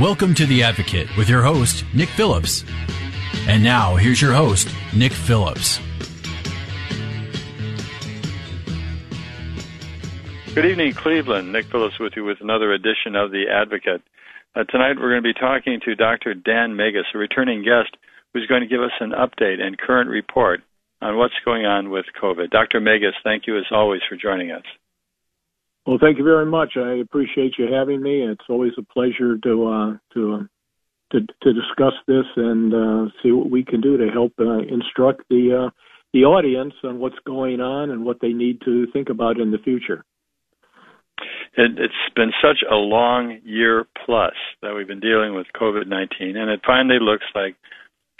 Welcome to The Advocate with your host, Nick Phillips. And now, here's your host, Nick Phillips. Good evening, Cleveland. Nick Phillips with you with another edition of The Advocate. Uh, tonight we're going to be talking to Dr. Dan Megas, a returning guest who's going to give us an update and current report on what's going on with COVID. Dr. Megas, thank you as always for joining us. Well, thank you very much. I appreciate you having me. It's always a pleasure to uh, to, uh, to to discuss this and uh, see what we can do to help uh, instruct the uh, the audience on what's going on and what they need to think about in the future. It, it's been such a long year plus that we've been dealing with COVID 19, and it finally looks like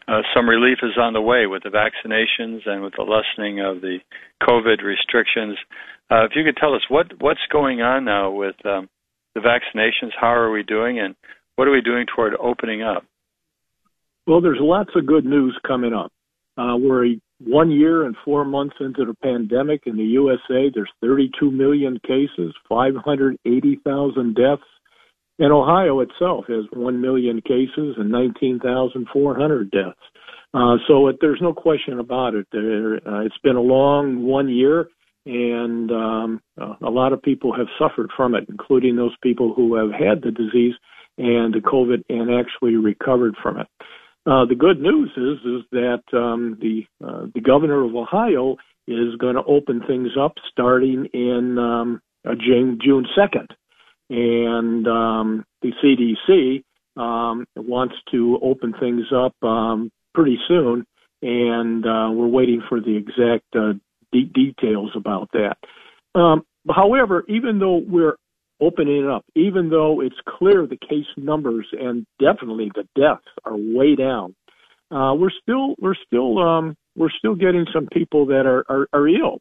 uh, some relief is on the way with the vaccinations and with the lessening of the COVID restrictions. Uh, if you could tell us what what's going on now with um, the vaccinations, how are we doing, and what are we doing toward opening up? Well, there's lots of good news coming up. Uh, we're one year and four months into the pandemic in the USA. There's 32 million cases, 580,000 deaths. And Ohio itself has 1 million cases and 19,400 deaths. Uh, so it, there's no question about it. There, uh, it's been a long one year, and um, uh, a lot of people have suffered from it, including those people who have had the disease and the COVID and actually recovered from it. Uh, the good news is is that um, the uh, the governor of Ohio is going to open things up starting in um, uh, June June second, and um, the CDC um, wants to open things up um, pretty soon, and uh, we're waiting for the exact uh, de- details about that. Um, however, even though we're opening it up, even though it's clear the case numbers and definitely the deaths are way down, uh, we're still we're still um, we're still getting some people that are are, are ill.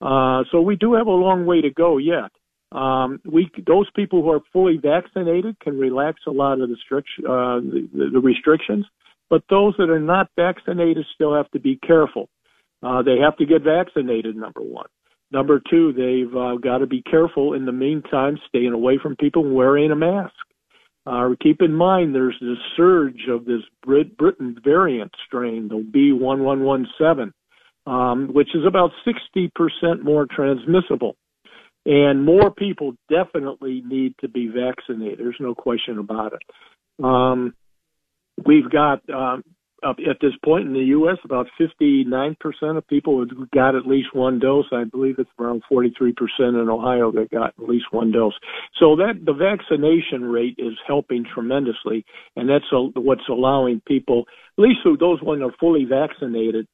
Uh, so we do have a long way to go yet. Um, we those people who are fully vaccinated can relax a lot of the, strict, uh, the, the restrictions, but those that are not vaccinated still have to be careful. Uh, they have to get vaccinated, number one. Number two, they've uh, got to be careful in the meantime, staying away from people wearing a mask. Uh, keep in mind there's this surge of this Brit- Britain variant strain, the B1117, um, which is about 60% more transmissible. And more people definitely need to be vaccinated. There's no question about it. Um, we've got um, at this point in the U.S., about 59% of people have got at least one dose. I believe it's around 43% in Ohio that got at least one dose. So that the vaccination rate is helping tremendously, and that's a, what's allowing people, at least those ones are fully vaccinated,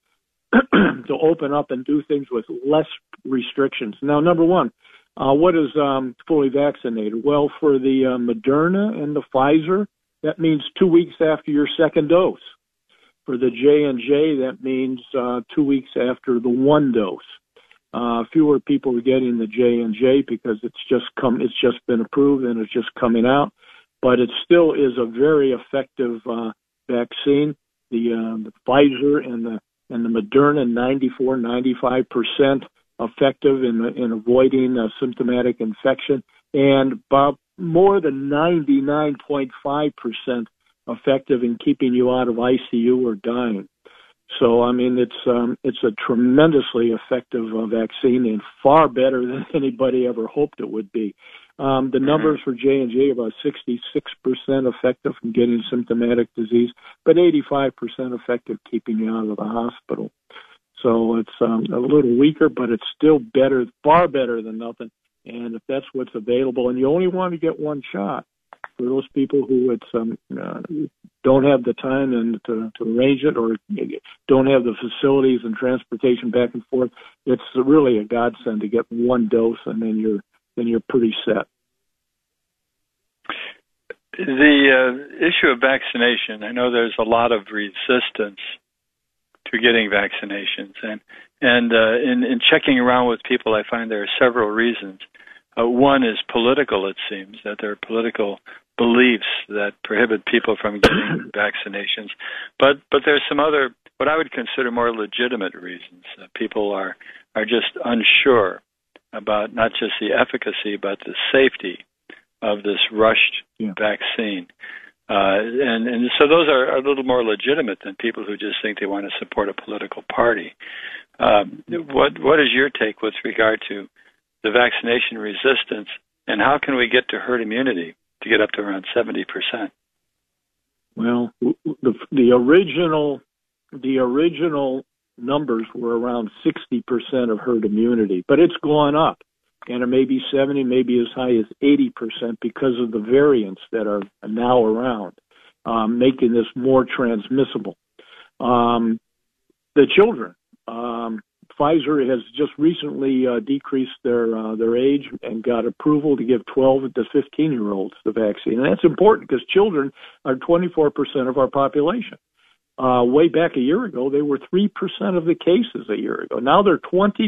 to open up and do things with less restrictions. Now, number one, uh, what is um, fully vaccinated? Well, for the uh, Moderna and the Pfizer, that means two weeks after your second dose. For the J and J, that means uh, two weeks after the one dose. Uh, fewer people are getting the J and J because it's just come, it's just been approved and it's just coming out. But it still is a very effective uh, vaccine. The, uh, the Pfizer and the and the Moderna, 94, 95 percent effective in in avoiding uh, symptomatic infection, and about more than 99.5 percent effective in keeping you out of ICU or dying. So I mean, it's um, it's a tremendously effective uh, vaccine and far better than anybody ever hoped it would be. Um, the numbers for J and J about 66% effective in getting symptomatic disease, but 85% effective keeping you out of the hospital. So it's um, a little weaker, but it's still better, far better than nothing. And if that's what's available, and you only want to get one shot, for those people who it's um, uh, don't have the time and to, to arrange it or don't have the facilities and transportation back and forth, it's really a godsend to get one dose and then you're then you're pretty set. The uh, issue of vaccination, I know there's a lot of resistance to getting vaccinations, and and uh, in, in checking around with people, I find there are several reasons. Uh, one is political. It seems that there are political beliefs that prohibit people from getting vaccinations, but but there's some other what I would consider more legitimate reasons. Uh, people are are just unsure about not just the efficacy but the safety of this rushed yeah. vaccine. Uh, and, and so those are, a little more legitimate than people who just think they want to support a political party. Um, what what is your take with regard to the vaccination resistance, and how can we get to herd immunity to get up to around seventy percent? Well, the the original the original numbers were around sixty percent of herd immunity, but it's gone up and it may be 70, maybe as high as 80% because of the variants that are now around, um, making this more transmissible. Um, the children, um, Pfizer has just recently uh, decreased their uh, their age and got approval to give 12 to 15 year olds the vaccine, and that's important because children are 24% of our population. Uh, way back a year ago, they were 3% of the cases a year ago. Now they're 22%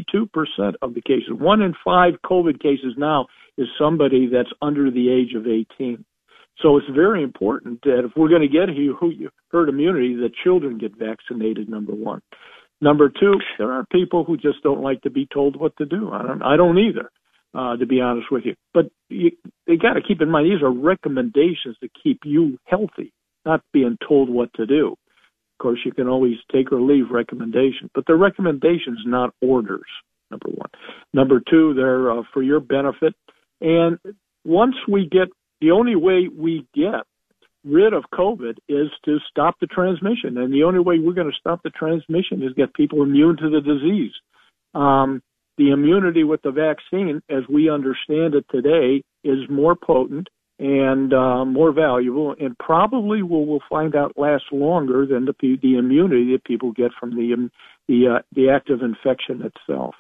of the cases. One in five COVID cases now is somebody that's under the age of 18. So it's very important that if we're going to get herd immunity, that children get vaccinated, number one. Number two, there are people who just don't like to be told what to do. I don't, I don't either, uh, to be honest with you. But you, they got to keep in mind these are recommendations to keep you healthy, not being told what to do. Course, you can always take or leave recommendations, but they're recommendations, not orders. Number one. Number two, they're uh, for your benefit. And once we get, the only way we get rid of COVID is to stop the transmission. And the only way we're going to stop the transmission is get people immune to the disease. Um, the immunity with the vaccine, as we understand it today, is more potent and uh, more valuable, and probably will will find out last longer than the the immunity that people get from the um, the uh, the active infection itself.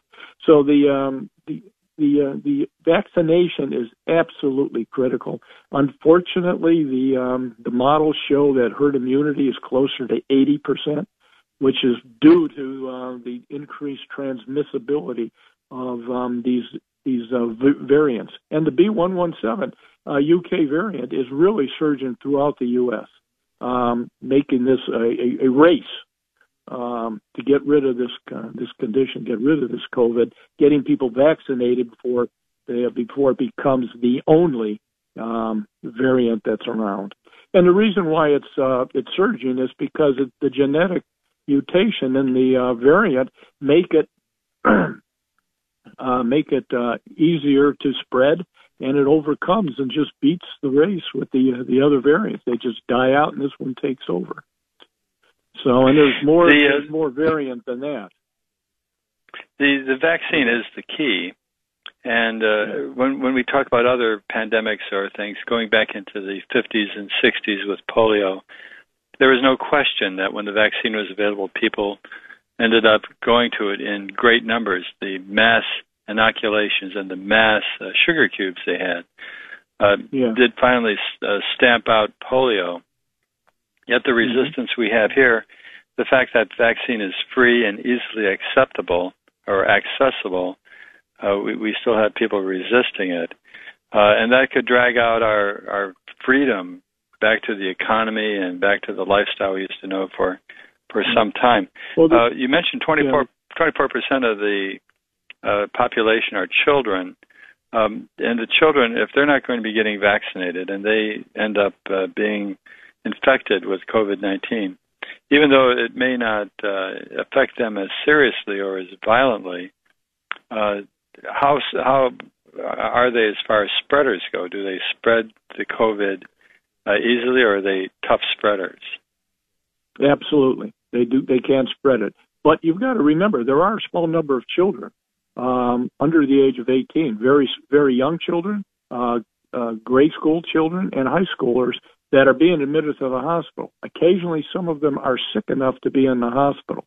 So the um, the the uh, the vaccination is absolutely critical. Unfortunately, the um, the models show that herd immunity is closer to 80 percent, which is due to uh, the increased transmissibility of um, these these uh, v- variants. And the B117 uh, UK variant is really surging throughout the U.S., um, making this a, a, a race um, to get rid of this uh, this condition, get rid of this COVID, getting people vaccinated before they, before it becomes the only um, variant that's around. And the reason why it's uh, it's surging is because it, the genetic mutation in the uh, variant make it uh, make it uh, easier to spread, and it overcomes and just beats the race with the uh, the other variants. They just die out, and this one takes over. So, and there's more the, uh, there's more variant than that. The the vaccine is the key, and uh, when when we talk about other pandemics or things going back into the 50s and 60s with polio, there was no question that when the vaccine was available, people ended up going to it in great numbers. The mass inoculations and the mass uh, sugar cubes they had uh, yeah. did finally uh, stamp out polio. Yet the mm-hmm. resistance mm-hmm. we have here, the fact that vaccine is free and easily acceptable or accessible, uh, we, we still have people resisting it. Uh, and that could drag out our, our freedom back to the economy and back to the lifestyle we used to know for for some time. Well, the, uh, you mentioned 24 percent of the uh, population are children, um, and the children, if they're not going to be getting vaccinated and they end up uh, being infected with COVID-19, even though it may not uh, affect them as seriously or as violently, uh, how how are they as far as spreaders go? Do they spread the COVID uh, easily, or are they tough spreaders? Absolutely. They do. They can spread it. But you've got to remember there are a small number of children um, under the age of 18, very very young children, uh, uh, grade school children, and high schoolers that are being admitted to the hospital. Occasionally, some of them are sick enough to be in the hospital.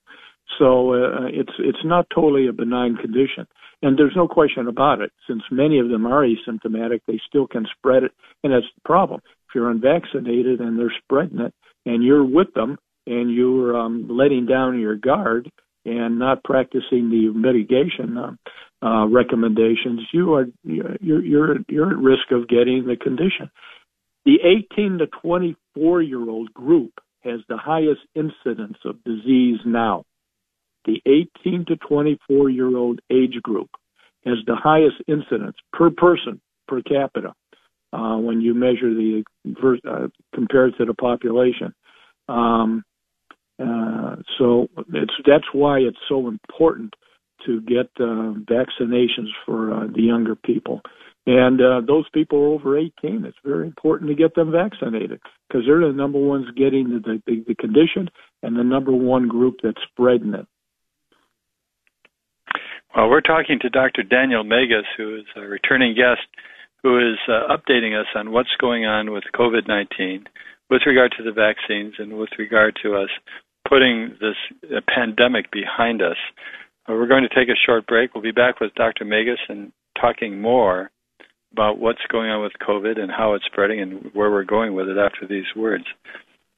So uh, it's it's not totally a benign condition, and there's no question about it. Since many of them are asymptomatic, they still can spread it, and that's the problem. if you're unvaccinated and they're spreading it, and you're with them and you're um, letting down your guard and not practicing the mitigation uh, uh, recommendations, you are you're you're you're at risk of getting the condition. The 18 to 24 year old group has the highest incidence of disease now. The 18 to 24 year old age group has the highest incidence per person per capita uh, when you measure the uh, compared to the population. Um, uh, so it's that's why it's so important to get uh, vaccinations for uh, the younger people. And uh, those people over 18, it's very important to get them vaccinated because they're the number ones getting the, the, the condition and the number one group that's spreading it. Well, we're talking to Dr. Daniel Megas, who is a returning guest, who is uh, updating us on what's going on with COVID 19 with regard to the vaccines and with regard to us putting this uh, pandemic behind us. Uh, we're going to take a short break. We'll be back with Dr. Megas and talking more about what's going on with COVID and how it's spreading and where we're going with it after these words.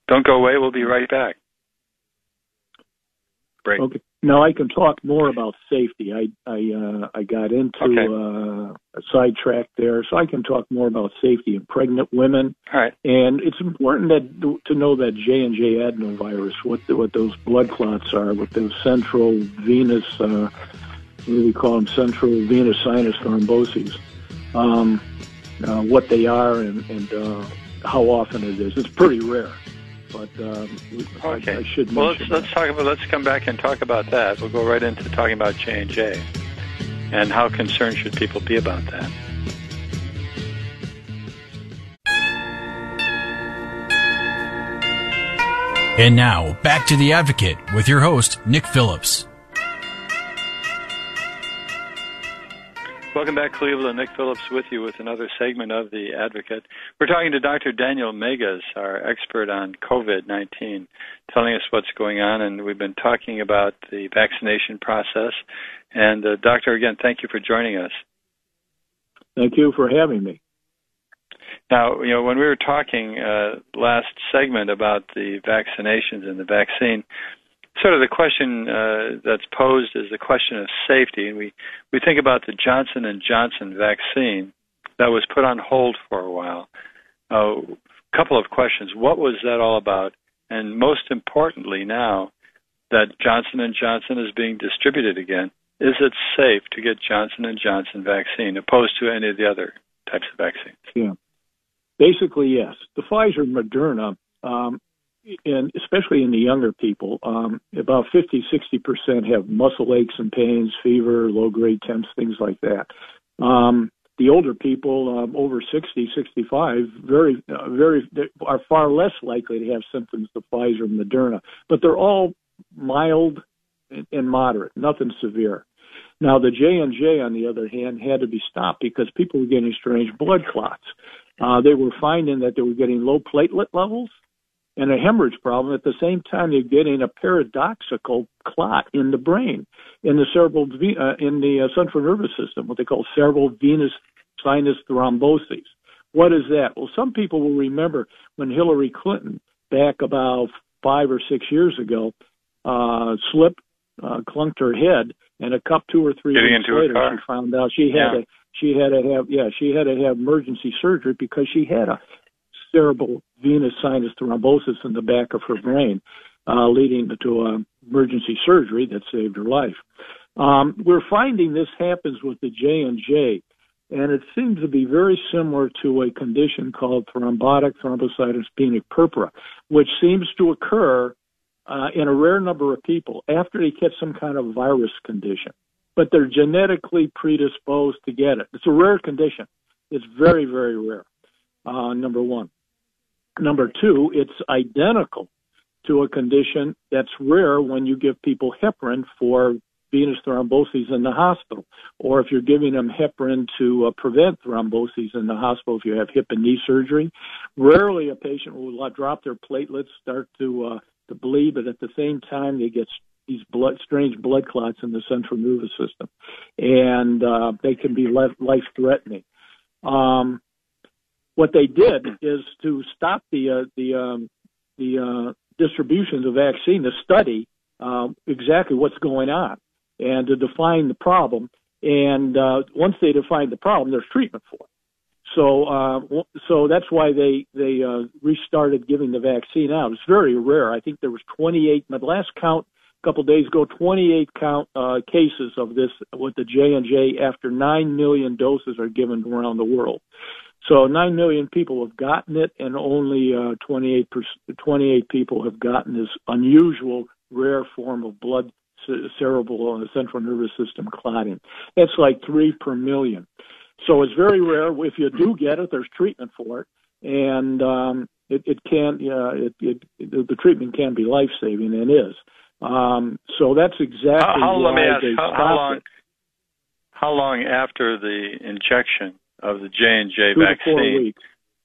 Don't go away. We'll be right back. Break. Okay. Now I can talk more about safety. I I uh, I got into okay. uh, a sidetrack there, so I can talk more about safety in pregnant women. All right. And it's important that to know that J and J adenovirus, what the, what those blood clots are, what those central venous, uh, what do we call them, central venous sinus thromboses, um, uh, what they are, and, and uh, how often it is. It's pretty rare. But um, okay. I, I should well, let's let's talk about let's come back and talk about that. We'll go right into talking about J and J and how concerned should people be about that. And now, back to the advocate with your host, Nick Phillips. Welcome back, Cleveland. Nick Phillips with you with another segment of The Advocate. We're talking to Dr. Daniel Megas, our expert on COVID 19, telling us what's going on, and we've been talking about the vaccination process. And, uh, Doctor, again, thank you for joining us. Thank you for having me. Now, you know, when we were talking uh, last segment about the vaccinations and the vaccine, sort of the question uh, that's posed is the question of safety, and we we think about the Johnson and Johnson vaccine that was put on hold for a while. A uh, couple of questions: What was that all about? And most importantly, now that Johnson and Johnson is being distributed again, is it safe to get Johnson and Johnson vaccine opposed to any of the other types of vaccines? Yeah, basically yes. The Pfizer Moderna um, and especially in the younger people, um, about 50, 60% have muscle aches and pains, fever, low grade temps, things like that. Um, the older people, um, over 60, 65, very, uh, very, are far less likely to have symptoms of Pfizer and Moderna, but they're all mild and, moderate, nothing severe. Now the J and J, on the other hand, had to be stopped because people were getting strange blood clots. Uh, they were finding that they were getting low platelet levels and a hemorrhage problem. At the same time, you're getting a paradoxical clot in the brain, in the cerebral, uh, in the uh, central nervous system, what they call cerebral venous sinus thrombosis. What is that? Well, some people will remember when Hillary Clinton, back about five or six years ago, uh, slipped, uh, clunked her head, and a cup two or three Getting weeks later, she found out she had yeah. to she had to have yeah she had to have emergency surgery because she had a cerebral venous sinus thrombosis in the back of her brain, uh, leading to a emergency surgery that saved her life. Um, we're finding this happens with the J and J, and it seems to be very similar to a condition called thrombotic thrombocytopenic purpura, which seems to occur uh, in a rare number of people after they get some kind of virus condition, but they're genetically predisposed to get it. It's a rare condition. It's very, very rare. Uh, number one. Number two, it's identical to a condition that's rare when you give people heparin for venous thrombosis in the hospital, or if you're giving them heparin to uh, prevent thromboses in the hospital if you have hip and knee surgery. Rarely a patient will drop their platelets, start to uh, to bleed, but at the same time they get these blood, strange blood clots in the central nervous system, and uh, they can be life threatening. Um, what they did is to stop the uh, the um, the uh, distribution of the vaccine to study uh, exactly what's going on and to define the problem. And uh, once they define the problem, there's treatment for it. So uh, so that's why they they uh, restarted giving the vaccine out. It's very rare. I think there was 28. My last count a couple of days ago, 28 count uh, cases of this with the J and J after nine million doses are given around the world. So 9 million people have gotten it, and only uh, 28, 28 people have gotten this unusual, rare form of blood cerebral and central nervous system clotting. That's like three per million. So it's very rare. If you do get it, there's treatment for it, and um, it, it can, uh, it, it, the treatment can be life saving and is. Um, so that's exactly how, how, why let me ask, they how, how long? How long after the injection of the J and J vaccine.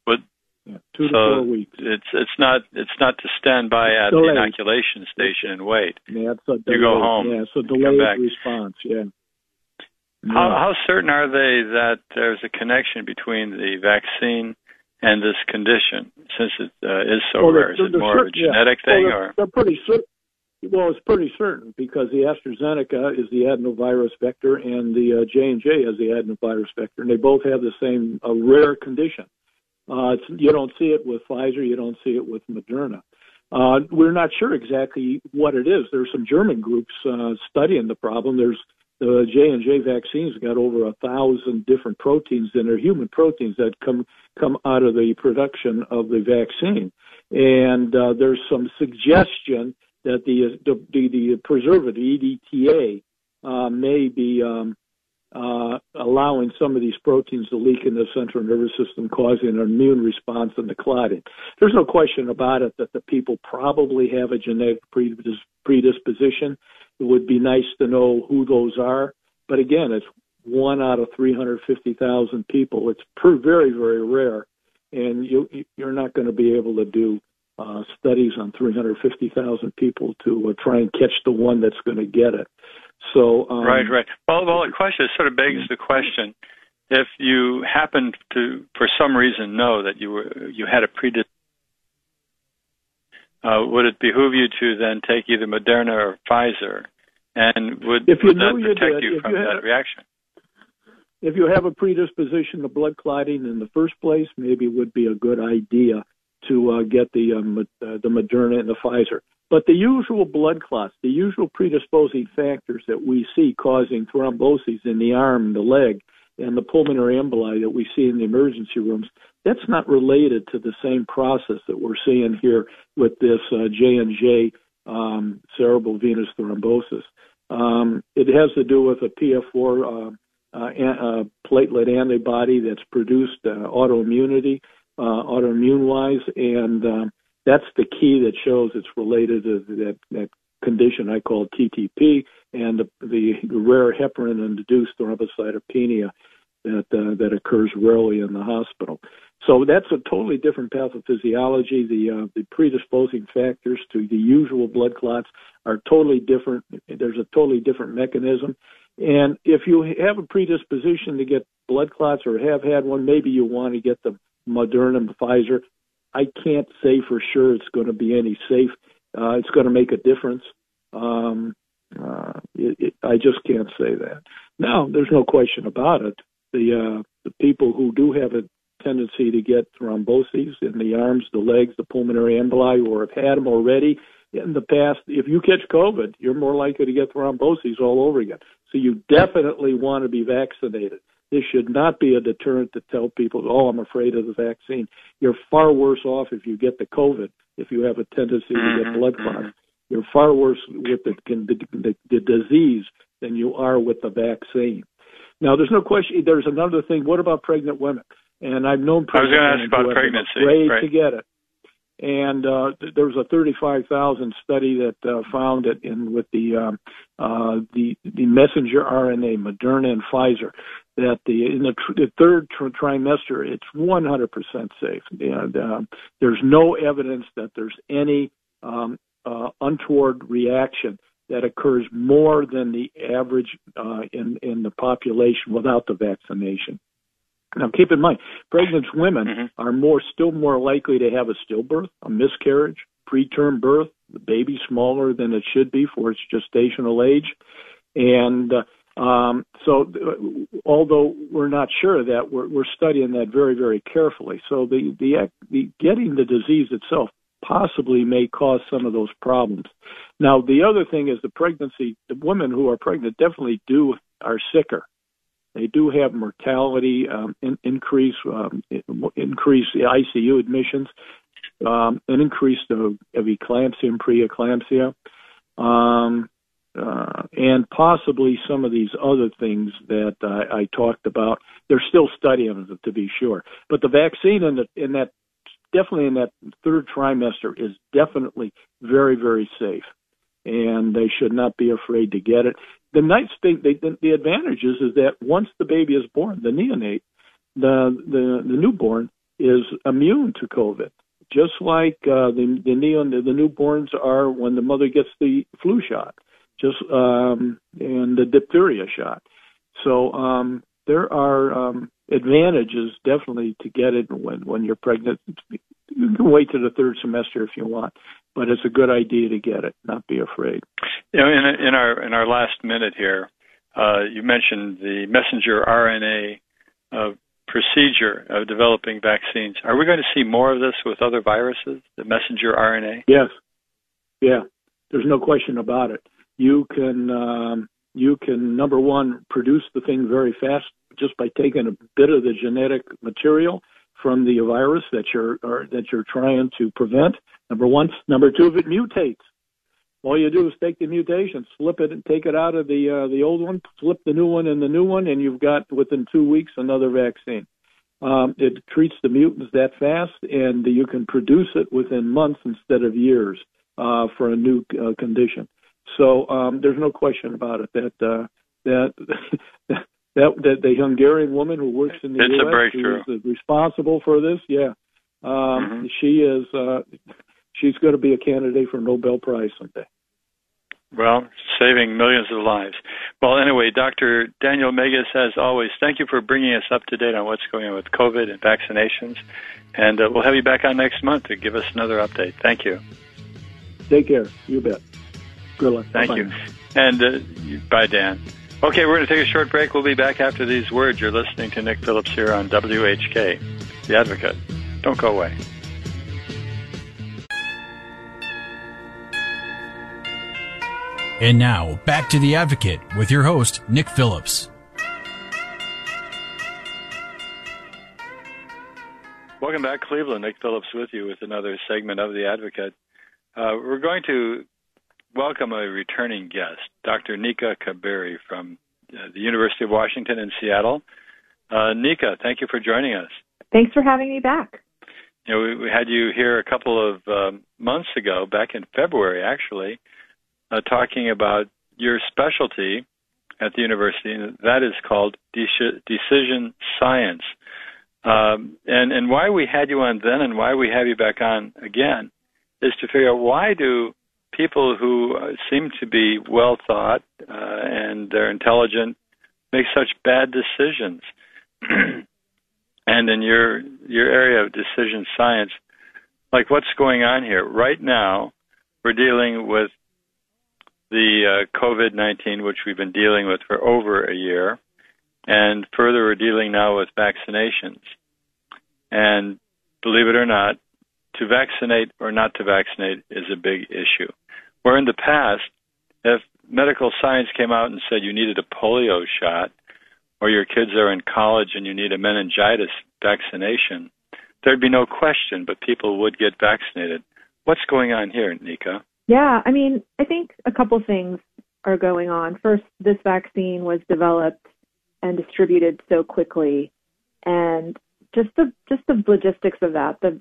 But yeah, two so to four weeks. It's it's not it's not to stand by at delayed. the inoculation station and wait. Yeah, it's a you go home. Yeah, so delayed response. Yeah. How how certain are they that there's a connection between the vaccine and this condition, since it uh, is so well, rare? Is it more of a genetic yeah. thing, well, or they're pretty certain. Well, it's pretty certain because the AstraZeneca is the adenovirus vector and the uh, J and J has the adenovirus vector, and they both have the same uh, rare condition. Uh, you don't see it with Pfizer, you don't see it with Moderna. Uh, we're not sure exactly what it is. There's some German groups uh, studying the problem. There's the J and J vaccines got over a thousand different proteins in their human proteins that come come out of the production of the vaccine, and there's some suggestion that the the, the, the preservative EDTA uh, may be um, uh, allowing some of these proteins to leak in the central nervous system, causing an immune response and the clotting. There's no question about it that the people probably have a genetic predisposition. It would be nice to know who those are, but again, it's one out of 350,000 people. It's per, very, very rare, and you, you're not going to be able to do uh, studies on 350,000 people to uh, try and catch the one that's going to get it. So um, right, right. Well, well, the question sort of begs the question: if you happen to, for some reason, know that you were you had a predisposition, uh, would it behoove you to then take either Moderna or Pfizer, and would, if you would that you protect did, you if from you that had, reaction? If you have a predisposition to blood clotting in the first place, maybe it would be a good idea to uh, get the um, the Moderna and the Pfizer. But the usual blood clots, the usual predisposing factors that we see causing thromboses in the arm, the leg, and the pulmonary emboli that we see in the emergency rooms, that's not related to the same process that we're seeing here with this uh, J and J um, cerebral venous thrombosis. Um, it has to do with a PF4 uh, uh, platelet antibody that's produced autoimmunity uh, autoimmune wise, and um, that's the key that shows it's related to that, that condition I call TTP and the, the rare heparin-induced thrombocytopenia that uh, that occurs rarely in the hospital. So that's a totally different pathophysiology. The uh, the predisposing factors to the usual blood clots are totally different. There's a totally different mechanism. And if you have a predisposition to get blood clots or have had one, maybe you want to get them Moderna and Pfizer. I can't say for sure it's going to be any safe. Uh, it's going to make a difference. Um, uh, it, it, I just can't say that. Now, there's no question about it. The uh, the people who do have a tendency to get thromboses in the arms, the legs, the pulmonary emboli, or have had them already in the past, if you catch COVID, you're more likely to get thromboses all over again. So you definitely want to be vaccinated. This should not be a deterrent to tell people, oh, I'm afraid of the vaccine. You're far worse off if you get the COVID, if you have a tendency to get blood clots. Mm-hmm. You're far worse with the, the, the, the disease than you are with the vaccine. Now, there's no question. There's another thing. What about pregnant women? And I've known pregnant I was women ask about pregnancy, afraid right. to get it. And uh, there was a 35,000 study that uh, found it in with the um, uh, the the messenger RNA, Moderna and Pfizer, that the in the, tr- the third tr- trimester it's 100% safe. And uh, there's no evidence that there's any um, uh, untoward reaction that occurs more than the average uh, in in the population without the vaccination. Now, keep in mind, pregnant women mm-hmm. are more, still more likely to have a stillbirth, a miscarriage, preterm birth, the baby smaller than it should be for its gestational age, and uh, um, so, uh, although we're not sure of that, we're, we're studying that very, very carefully. So, the, the the getting the disease itself possibly may cause some of those problems. Now, the other thing is the pregnancy. The women who are pregnant definitely do are sicker they do have mortality um, in, increase, um, increase the ICU admissions, um, an increase of, of eclampsia and preeclampsia, um, uh, and possibly some of these other things that I, I talked about. They're still studying them to be sure, but the vaccine in, the, in that definitely in that third trimester is definitely very very safe. And they should not be afraid to get it. The nice thing, the, the advantage is, is that once the baby is born, the neonate, the the, the newborn is immune to COVID, just like uh, the the neon the newborns are when the mother gets the flu shot, just um, and the diphtheria shot. So um, there are um, advantages definitely to get it when when you're pregnant. You can wait to the third semester if you want, but it's a good idea to get it. Not be afraid. You know, in, in our in our last minute here, uh, you mentioned the messenger RNA uh, procedure of developing vaccines. Are we going to see more of this with other viruses? The messenger RNA? Yes. Yeah. There's no question about it. You can um, you can number one produce the thing very fast just by taking a bit of the genetic material from the virus that you're that you're trying to prevent. Number one. Number two, if it mutates, all you do is take the mutation, slip it, and take it out of the uh, the old one, slip the new one in the new one, and you've got within two weeks another vaccine. Um, it treats the mutants that fast, and you can produce it within months instead of years uh, for a new uh, condition. So um, there's no question about it that uh, that that that the Hungarian woman who works in the it's U.S. who is responsible for this, yeah, um, mm-hmm. she is. Uh, she's going to be a candidate for a Nobel Prize someday. Well, saving millions of lives. Well, anyway, Dr. Daniel Megas, as always, thank you for bringing us up to date on what's going on with COVID and vaccinations. And uh, we'll have you back on next month to give us another update. Thank you. Take care. You bet. Good luck. Thank Bye-bye. you. And uh, bye, Dan. Okay, we're going to take a short break. We'll be back after these words. You're listening to Nick Phillips here on WHK, The Advocate. Don't go away. And now, back to The Advocate with your host, Nick Phillips. Welcome back, Cleveland. Nick Phillips with you with another segment of The Advocate. Uh, we're going to welcome a returning guest, Dr. Nika Kabiri from uh, the University of Washington in Seattle. Uh, Nika, thank you for joining us. Thanks for having me back. You know, we, we had you here a couple of um, months ago, back in February, actually, uh, talking about your specialty at the university, and that is called de- decision science. Um, and and why we had you on then, and why we have you back on again, is to figure out why do people who uh, seem to be well thought uh, and they're intelligent make such bad decisions. and in your your area of decision science, like what's going on here right now, we're dealing with the uh, COVID 19, which we've been dealing with for over a year, and further, we're dealing now with vaccinations. And believe it or not, to vaccinate or not to vaccinate is a big issue. Where in the past, if medical science came out and said you needed a polio shot, or your kids are in college and you need a meningitis vaccination, there'd be no question, but people would get vaccinated. What's going on here, Nika? Yeah, I mean, I think a couple things are going on. First, this vaccine was developed and distributed so quickly, and just the just the logistics of that, the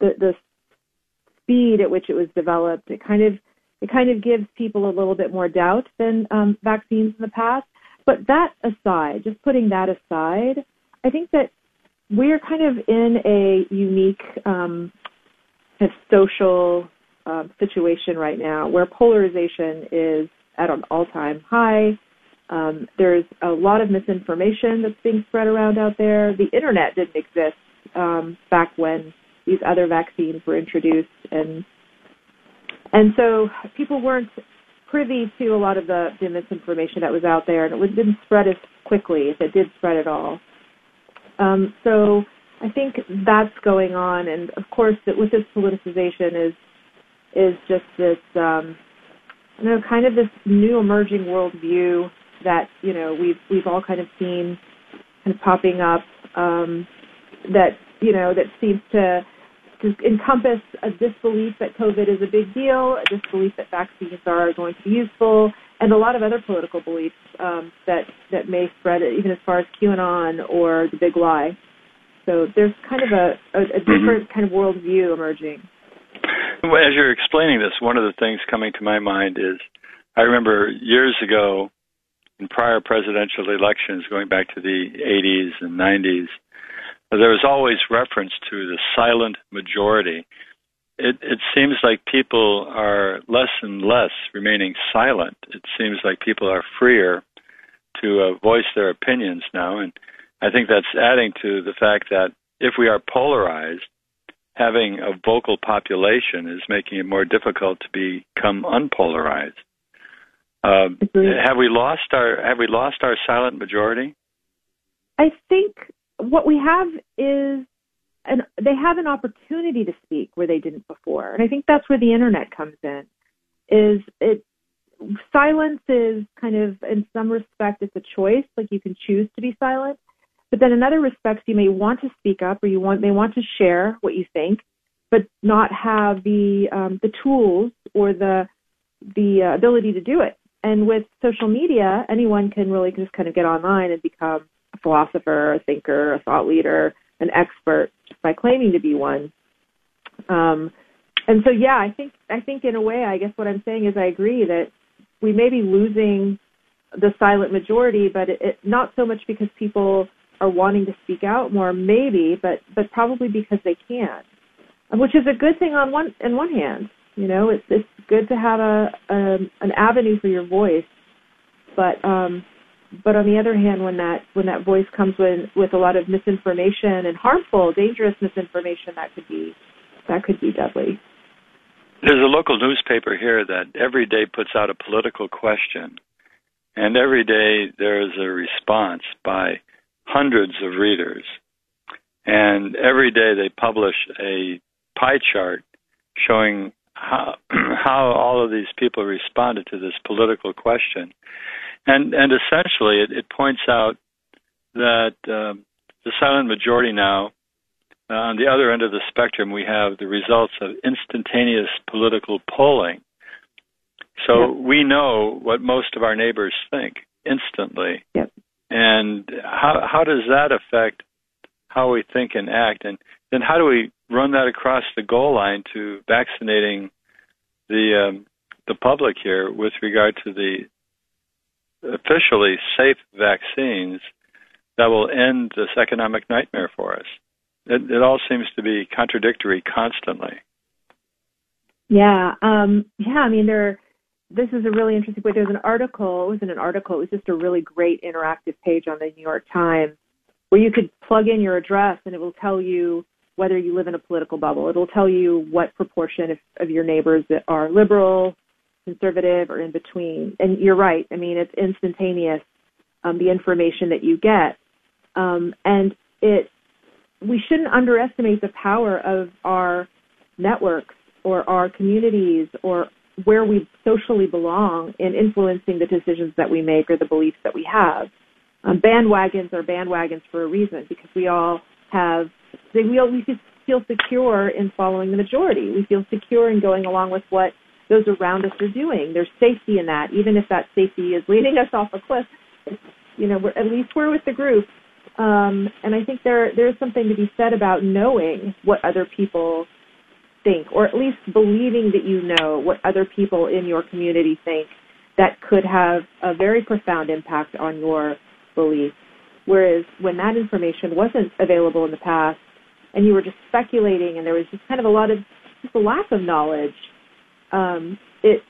the, the speed at which it was developed, it kind of it kind of gives people a little bit more doubt than um, vaccines in the past. But that aside, just putting that aside, I think that we're kind of in a unique um, kind of social uh, situation right now where polarization is at an all-time high. Um, there's a lot of misinformation that's being spread around out there. The internet didn't exist um, back when these other vaccines were introduced, and and so people weren't privy to a lot of the, the misinformation that was out there, and it didn't spread as quickly if it did spread at all. Um, so I think that's going on, and of course, with this politicization is is just this, um, you know, kind of this new emerging worldview that you know we've we've all kind of seen kind of popping up um, that you know that seems to to encompass a disbelief that COVID is a big deal, a disbelief that vaccines are going to be useful, and a lot of other political beliefs um, that that may spread even as far as QAnon or the big lie. So there's kind of a, a, a mm-hmm. different mm-hmm. kind of worldview emerging. Well, as you're explaining this, one of the things coming to my mind is I remember years ago in prior presidential elections, going back to the 80s and 90s, there was always reference to the silent majority. It, it seems like people are less and less remaining silent. It seems like people are freer to uh, voice their opinions now, and I think that's adding to the fact that if we are polarized, having a vocal population is making it more difficult to become unpolarized. Uh, have we lost our Have we lost our silent majority? I think what we have is and they have an opportunity to speak where they didn't before. And I think that's where the internet comes in. Is it silence is kind of in some respect it's a choice, like you can choose to be silent. But then in other respects you may want to speak up or you want may want to share what you think, but not have the um, the tools or the the uh, ability to do it. And with social media, anyone can really just kind of get online and become philosopher, a thinker, a thought leader, an expert by claiming to be one. Um, and so, yeah, I think I think in a way, I guess what I'm saying is I agree that we may be losing the silent majority, but it, it, not so much because people are wanting to speak out more, maybe, but but probably because they can't, which is a good thing on one in one hand. You know, it's it's good to have a, a an avenue for your voice, but um, but on the other hand, when that when that voice comes with with a lot of misinformation and harmful, dangerous misinformation, that could be that could be deadly. There's a local newspaper here that every day puts out a political question, and every day there is a response by hundreds of readers, and every day they publish a pie chart showing how how all of these people responded to this political question and and essentially it, it points out that um, the silent majority now uh, on the other end of the spectrum we have the results of instantaneous political polling so yep. we know what most of our neighbors think instantly yep. and how how does that affect how we think and act and then how do we run that across the goal line to vaccinating the um, the public here with regard to the officially safe vaccines that will end this economic nightmare for us. It, it all seems to be contradictory constantly. Yeah, um, yeah. I mean, there. This is a really interesting point. There's an article. It wasn't an article. It was just a really great interactive page on the New York Times where you could plug in your address and it will tell you whether you live in a political bubble. It'll tell you what proportion of, of your neighbors that are liberal, conservative, or in between. And you're right. I mean, it's instantaneous. Um, the information that you get, um, and it we shouldn't underestimate the power of our networks or our communities or where we socially belong in influencing the decisions that we make or the beliefs that we have. Um, bandwagons are bandwagons for a reason because we all have we all we feel secure in following the majority. We feel secure in going along with what those around us are doing. There's safety in that, even if that safety is leading us off a cliff. You know, we're, at least we're with the group. Um, and I think there there's something to be said about knowing what other people think, or at least believing that you know what other people in your community think that could have a very profound impact on your beliefs. Whereas when that information wasn't available in the past, and you were just speculating, and there was just kind of a lot of just a lack of knowledge, um, it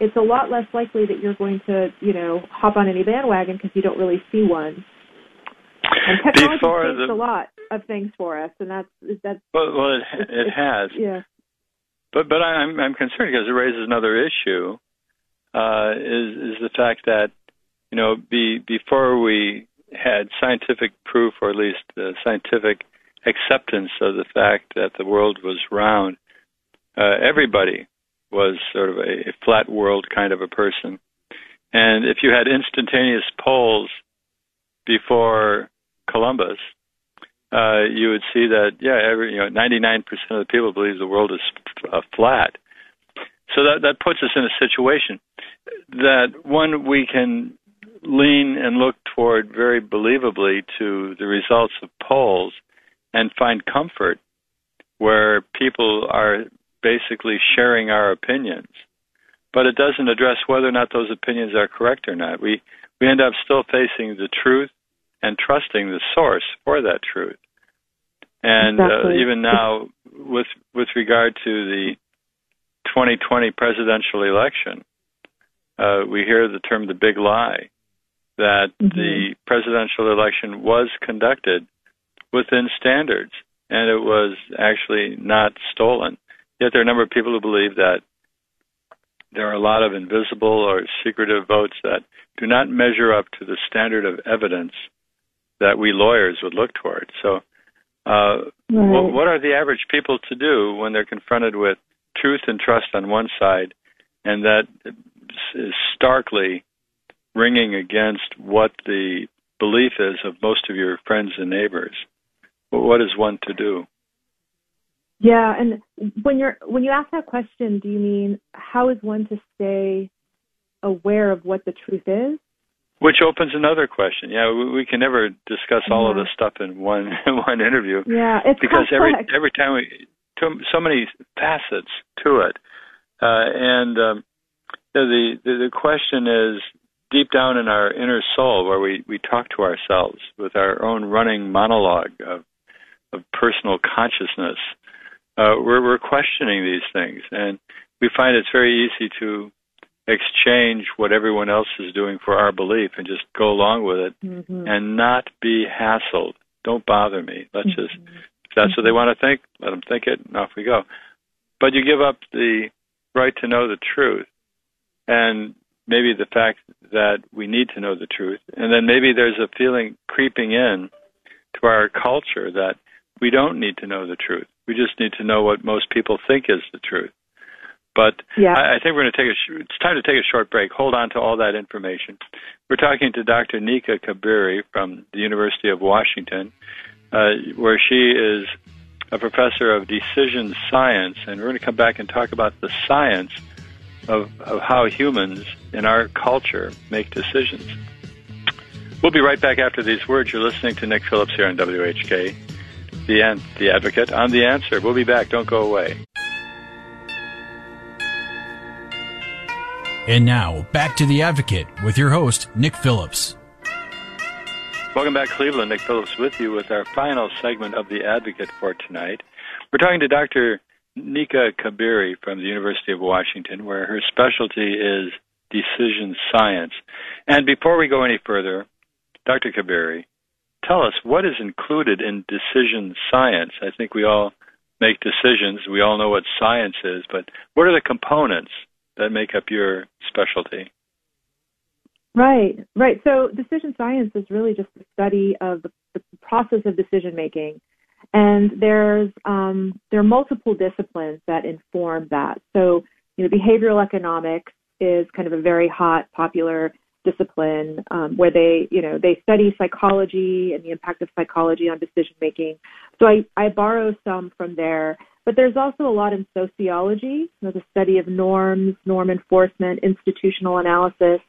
it's a lot less likely that you're going to, you know, hop on any bandwagon because you don't really see one. And technology Before changed the- a lot of things for us, and that's that's Well, well it, it has. yeah. But but I'm I'm concerned because it raises another issue. Uh, is is the fact that you know be before we had scientific proof or at least uh, scientific acceptance of the fact that the world was round, uh, everybody was sort of a, a flat world kind of a person. And if you had instantaneous polls before Columbus, uh, you would see that yeah, every you know, 99% of the people believe the world is uh, flat. So that that puts us in a situation that one we can lean and look toward very believably to the results of polls and find comfort where people are basically sharing our opinions. But it doesn't address whether or not those opinions are correct or not. We we end up still facing the truth and trusting the source for that truth. And uh, even now, with with regard to the 2020 presidential election, uh, we hear the term "the big lie," that the presidential election was conducted within standards and it was actually not stolen. Yet there are a number of people who believe that there are a lot of invisible or secretive votes that do not measure up to the standard of evidence that we lawyers would look toward. So, uh, Right. what, what are the average people to do when they're confronted with truth and trust on one side, and that is starkly ringing against what the belief is of most of your friends and neighbors? What is one to do? Yeah, and when you're when you ask that question, do you mean how is one to stay aware of what the truth is? Which opens another question. Yeah, we, we can never discuss all of this stuff in one one interview Yeah, it's because every complex. every time we so many facets to it, uh, and um, the, the the question is deep down in our inner soul where we we talk to ourselves with our own running monologue of of personal consciousness. Uh, we're we're questioning these things, and we find it's very easy to exchange what everyone else is doing for our belief and just go along with it Mhm. and not be hassled. Don't bother me. Let's just if that's what they want to think, let them think it, and off we go. But you give up the right to know the truth, and maybe the fact that we need to know the truth, and then maybe there's a feeling creeping in to our culture that we don't need to know the truth. We just need to know what most people think is the truth. But Yeah. I, I think we're going to take a. sh- It's time to take a short break. Hold on to all that information. We're talking to Dr. Nika Kabiri from the University of Washington, uh, where she is a professor of decision science, and we're going to come back and talk about the science of, of how humans in our culture make decisions. We'll be right back after these words. You're listening to Nick Phillips here on WHK, the, An- the Advocate, on The Answer. We'll be back. Don't go away. And now, back to The Advocate with your host, Nick Phillips. Welcome back, Cleveland. Nick Phillips with you with our final segment of The Advocate for tonight. We're talking to Dr. Nika Kabiri from the University of Washington, where her specialty is decision science. And before we go any further, Dr. Kabiri, tell us what is included in decision science. I think we all make decisions. We all know what science is, but what are the components that make up your specialty? Right, right. So decision science is really just the study of the, the process of decision making, and there's um, there are multiple disciplines that inform that. So you know, behavioral economics is kind of a very hot, popular discipline um, where they you know they study psychology and the impact of psychology on decision making. So I, I borrow some from there. But there's also a lot in sociology, you know, the study of norms, norm enforcement, institutional analysis,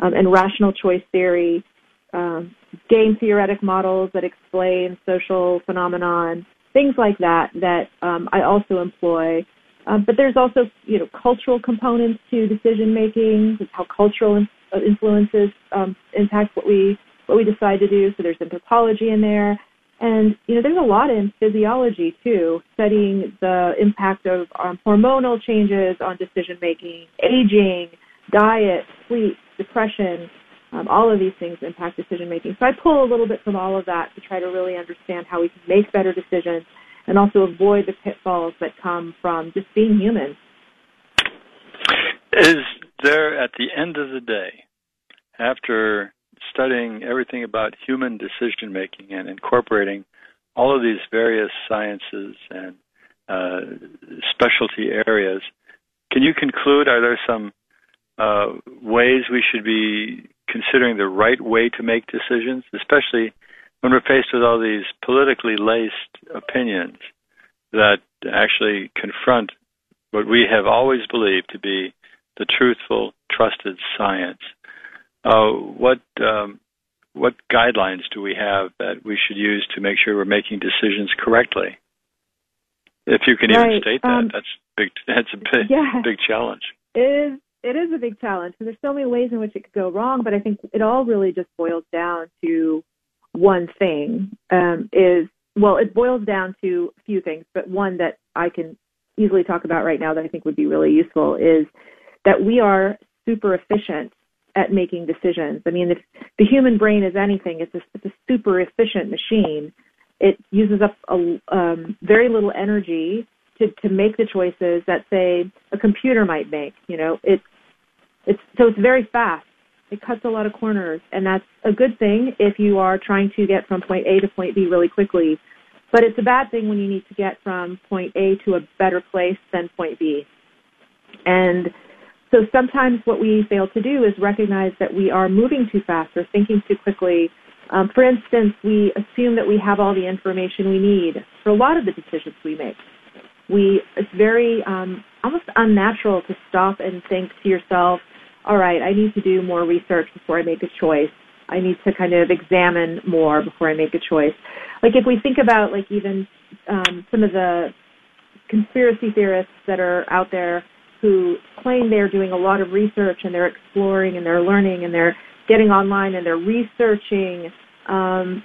um, and rational choice theory, um, game theoretic models that explain social phenomenon, things like that that um, I also employ. Um, but there's also you know cultural components to decision making, how cultural influences um, impact what we what we decide to do. So there's anthropology in there, and you know there's a lot in physiology too, studying the impact of um, hormonal changes on decision making, aging diet, sleep, depression, um, all of these things impact decision making. So I pull a little bit from all of that to try to really understand how we can make better decisions and also avoid the pitfalls that come from just being human. Is there, at the end of the day, after studying everything about human decision making and incorporating all of these various sciences and uh, specialty areas, can you conclude? Are there some uh, ways we should be considering the right way to make decisions, especially when we're faced with all these politically laced opinions that actually confront what we have always believed to be the truthful, trusted science. Uh, what um, what guidelines do we have that we should use to make sure we're making decisions correctly? If you can right. even state that, um, that's big. That's a big, yeah. big challenge. It is. It is a big challenge. And there's so many ways in which it could go wrong, but I think it all really just boils down to one thing. Um, is well, it boils down to a few things, but one that I can easily talk about right now that I think would be really useful is that we are super efficient at making decisions. I mean, if the human brain is anything, it's a, it's a super efficient machine. It uses up a, um, very little energy to, to make the choices that say a computer might make. You know, it's it's so it's very fast. It cuts a lot of corners, and that's a good thing if you are trying to get from point A to point B really quickly. But it's a bad thing when you need to get from point A to a better place than point B. And so sometimes what we fail to do is recognize that we are moving too fast or thinking too quickly. Um, for instance, we assume that we have all the information we need for a lot of the decisions we make. We it's very um, almost unnatural to stop and think to yourself, "All right, I need to do more research before I make a choice. I need to kind of examine more before I make a choice." Like if we think about like even um, some of the conspiracy theorists that are out there who claim they're doing a lot of research and they're exploring and they're learning and they're getting online and they're researching. Um,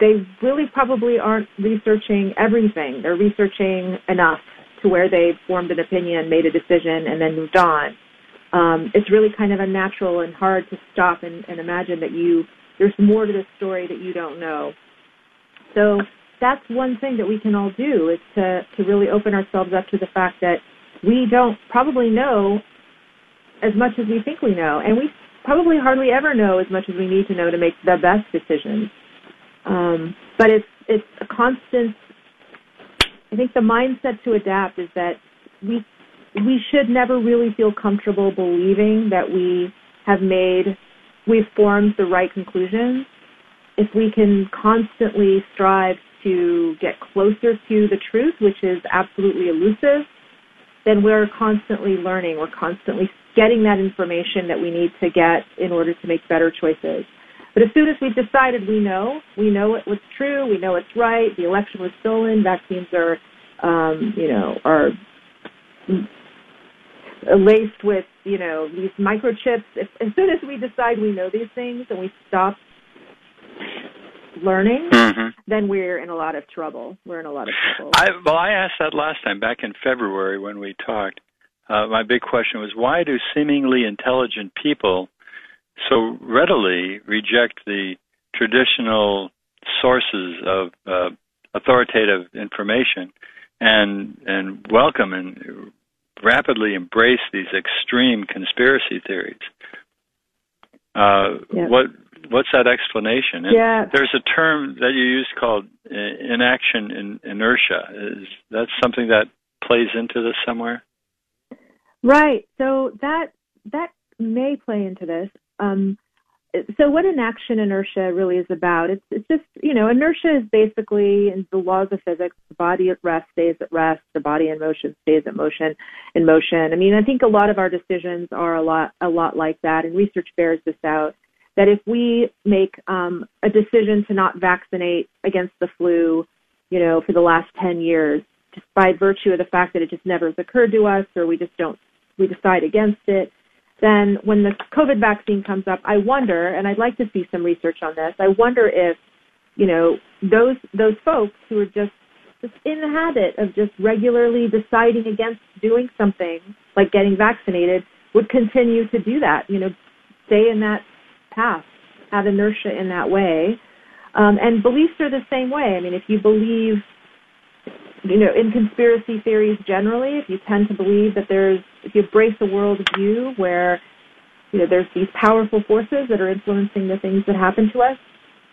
they really probably aren't researching everything. They're researching enough to where they've formed an opinion, made a decision, and then moved on. Um, it's really kind of unnatural and hard to stop and, and imagine that you there's more to this story that you don't know. So that's one thing that we can all do is to to really open ourselves up to the fact that we don't probably know as much as we think we know, and we probably hardly ever know as much as we need to know to make the best decisions. Um, but it's it's a constant. I think the mindset to adapt is that we we should never really feel comfortable believing that we have made we've formed the right conclusions. If we can constantly strive to get closer to the truth, which is absolutely elusive, then we're constantly learning. We're constantly getting that information that we need to get in order to make better choices. But as soon as we've decided we know, we know it was true, we know it's right, the election was stolen, vaccines are, um, you know, are laced with, you know, these microchips. If, as soon as we decide we know these things and we stop learning, mm-hmm. then we're in a lot of trouble. We're in a lot of trouble. I, well, I asked that last time back in February when we talked. Uh, my big question was why do seemingly intelligent people so readily reject the traditional sources of uh, authoritative information and and welcome and rapidly embrace these extreme conspiracy theories? Uh, yeah. What what's that explanation? And yeah. There's a term that you use called inaction in inertia. Is that something that plays into this somewhere? Right. So that that may play into this. Um, so what inaction inertia really is about? It's it's just you know inertia is basically in the laws of physics. The body at rest stays at rest. The body in motion stays at motion in motion. I mean I think a lot of our decisions are a lot a lot like that, and research bears this out that if we make um, a decision to not vaccinate against the flu, you know, for the last 10 years, just by virtue of the fact that it just never has occurred to us or we just don't, we decide against it, then when the COVID vaccine comes up, I wonder, and I'd like to see some research on this, I wonder if, you know, those, those folks who are just, just in the habit of just regularly deciding against doing something like getting vaccinated would continue to do that. You know, stay in that path, have inertia in that way. Um, and beliefs are the same way. I mean, if you believe, you know, in conspiracy theories generally, if you tend to believe that there's, if you embrace a world view where, you know, there's these powerful forces that are influencing the things that happen to us,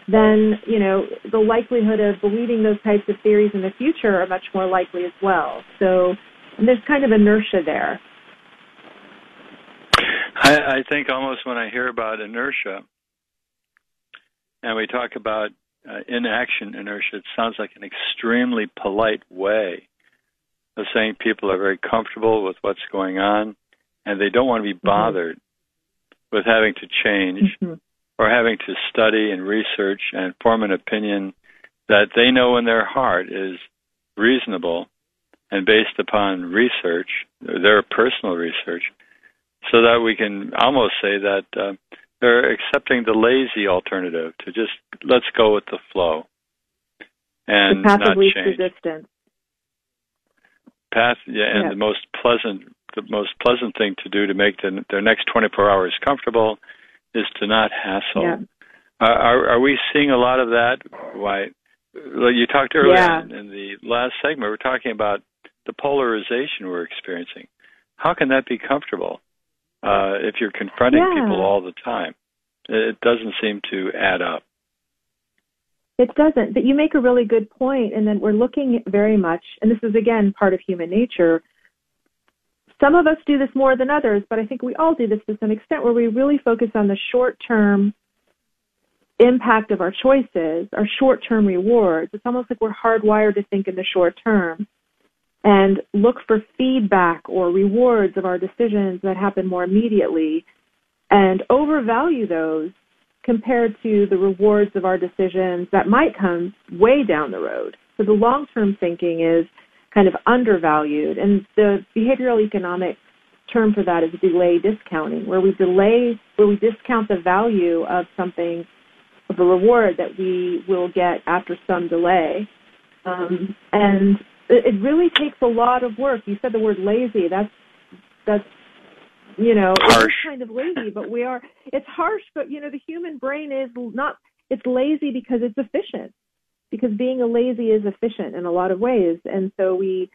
then, you know, the likelihood of believing those types of theories in the future are much more likely as well. So there's kind of inertia there. I, I think almost when I hear about inertia, and we talk about uh, inaction inertia, it sounds like an extremely polite way of saying people are very comfortable with what's going on and they don't want to be mm-hmm. bothered mm-hmm. with having to change mm-hmm. or having to study and research and form an opinion that they know in their heart is reasonable and based upon research, their personal research, so that we can almost say that uh, they're accepting the lazy alternative to just let's go with the flow and the path not of least change. resistance. Path, yeah, and yeah. the most pleasant, the most pleasant thing to do to make the, their next 24 hours comfortable is to not hassle. Yeah. Uh, are, are we seeing a lot of that? Why? Well, you talked earlier yeah. in, in the last segment. We're talking about the polarization we're experiencing. How can that be comfortable? Uh, if you're confronting yeah. people all the time. It doesn't seem to add up. It doesn't. But you make a really good point, and then we're looking very much, and this is again part of human nature. Some of us do this more than others, but I think we all do this to some extent where we really focus on the short term impact of our choices, our short term rewards. It's almost like we're hardwired to think in the short term and look for feedback or rewards of our decisions that happen more immediately and overvalue those compared to the rewards of our decisions that might come way down the road. So the long term thinking is kind of undervalued. And the behavioral economic term for that is delay discounting, where we delay, where we discount the value of something, of a reward that we will get after some delay. Um, and it really takes a lot of work. You said the word lazy. That's that's you know harsh. kind of lazy, but we are. It's harsh, but you know the human brain is not. It's lazy because it's efficient. Because being a lazy is efficient in a lot of ways, and so we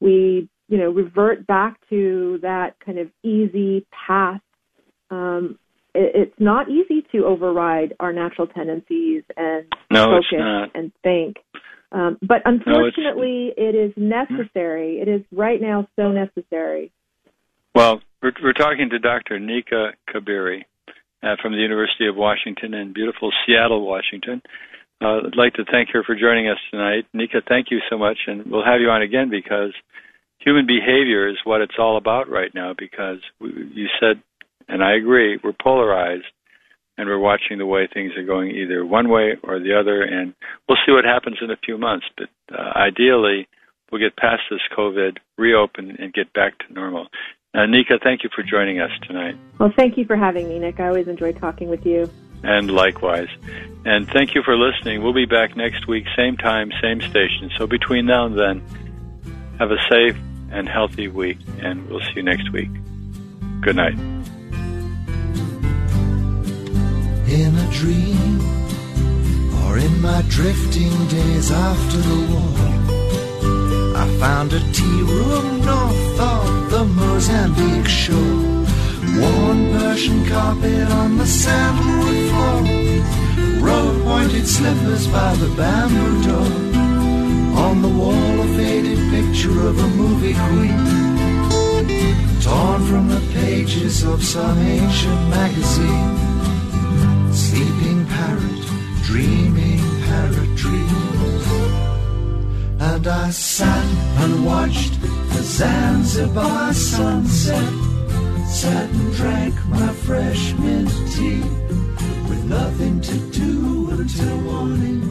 we you know revert back to that kind of easy path. Um, it, it's not easy to override our natural tendencies and no, focus and think. Um, but unfortunately, no, it is necessary. It is right now so necessary. Well, we're, we're talking to Dr. Nika Kabiri uh, from the University of Washington in beautiful Seattle, Washington. Uh, I'd like to thank her for joining us tonight. Nika, thank you so much, and we'll have you on again because human behavior is what it's all about right now because we, you said, and I agree, we're polarized and we're watching the way things are going either one way or the other, and we'll see what happens in a few months. But uh, ideally, we'll get past this COVID, reopen, and get back to normal. Uh, Nika, thank you for joining us tonight. Well, thank you for having me, Nick. I always enjoy talking with you. And likewise. And thank you for listening. We'll be back next week, same time, same station. So between now and then, have a safe and healthy week, and we'll see you next week. Good night dream or in my drifting days after the war. I found a tea room north of the Mozambique shore. Worn Persian carpet on the sandalwood floor. Row pointed slippers by the bamboo door. On the wall, a faded picture of a movie queen. Torn from the pages of some ancient magazine Sleeping parrot, dreaming parrot dreams. And I sat and watched the Zanzibar sunset. Sat and drank my fresh mint tea with nothing to do until morning.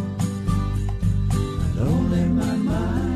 And only my mind.